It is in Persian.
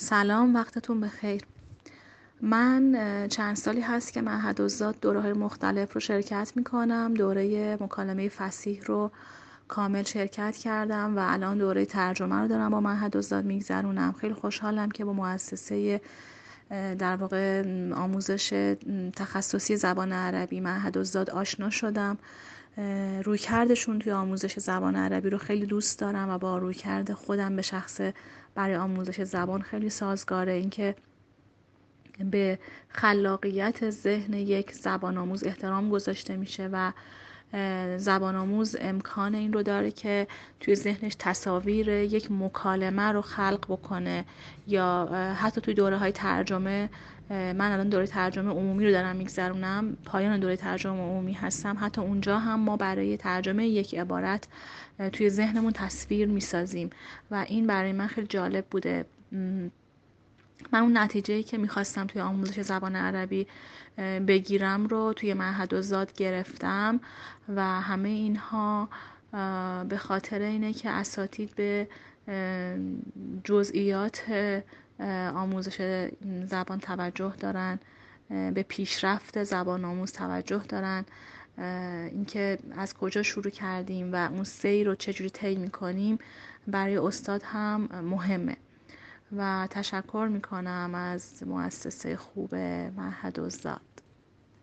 سلام وقتتون بخیر. من چند سالی هست که معهد الزاد دوره های مختلف رو شرکت می کنم دوره مکالمه فسیح رو کامل شرکت کردم و الان دوره ترجمه رو دارم با معهد الزاد میگذرونم. خیلی خوشحالم که با مؤسسه در واقع آموزش تخصصی زبان عربی معهد الزاد آشنا شدم. روی کردشون توی آموزش زبان عربی رو خیلی دوست دارم و با روی کرده خودم به شخص برای آموزش زبان خیلی سازگاره. اینکه به خلاقیت ذهن یک زبان آموز احترام گذاشته میشه و زبان آموز امکان این رو داره که توی ذهنش تصاویر یک مکالمه رو خلق بکنه یا حتی توی دوره های ترجمه من الان دوره ترجمه عمومی رو دارم میگذرونم پایان دوره ترجمه عمومی هستم. حتی اونجا هم ما برای ترجمه یک عبارت توی ذهنمون تصویر می‌سازیم و این برای من خیلی جالب بوده. من اون نتیجه که می‌خواستم توی آموزش زبان عربی بگیرم رو توی معهد و زاد گرفتم و همه اینها به خاطر اینه که اساتید به جزئیات آموزش زبان توجه دارن به پیشرفت زبان آموز توجه دارن اینکه از کجا شروع کردیم و اون سیر رو چجوری طی می‌کنیم برای استاد هم مهمه. و تشکر می‌کنم از مؤسسه خوب معهد الزاد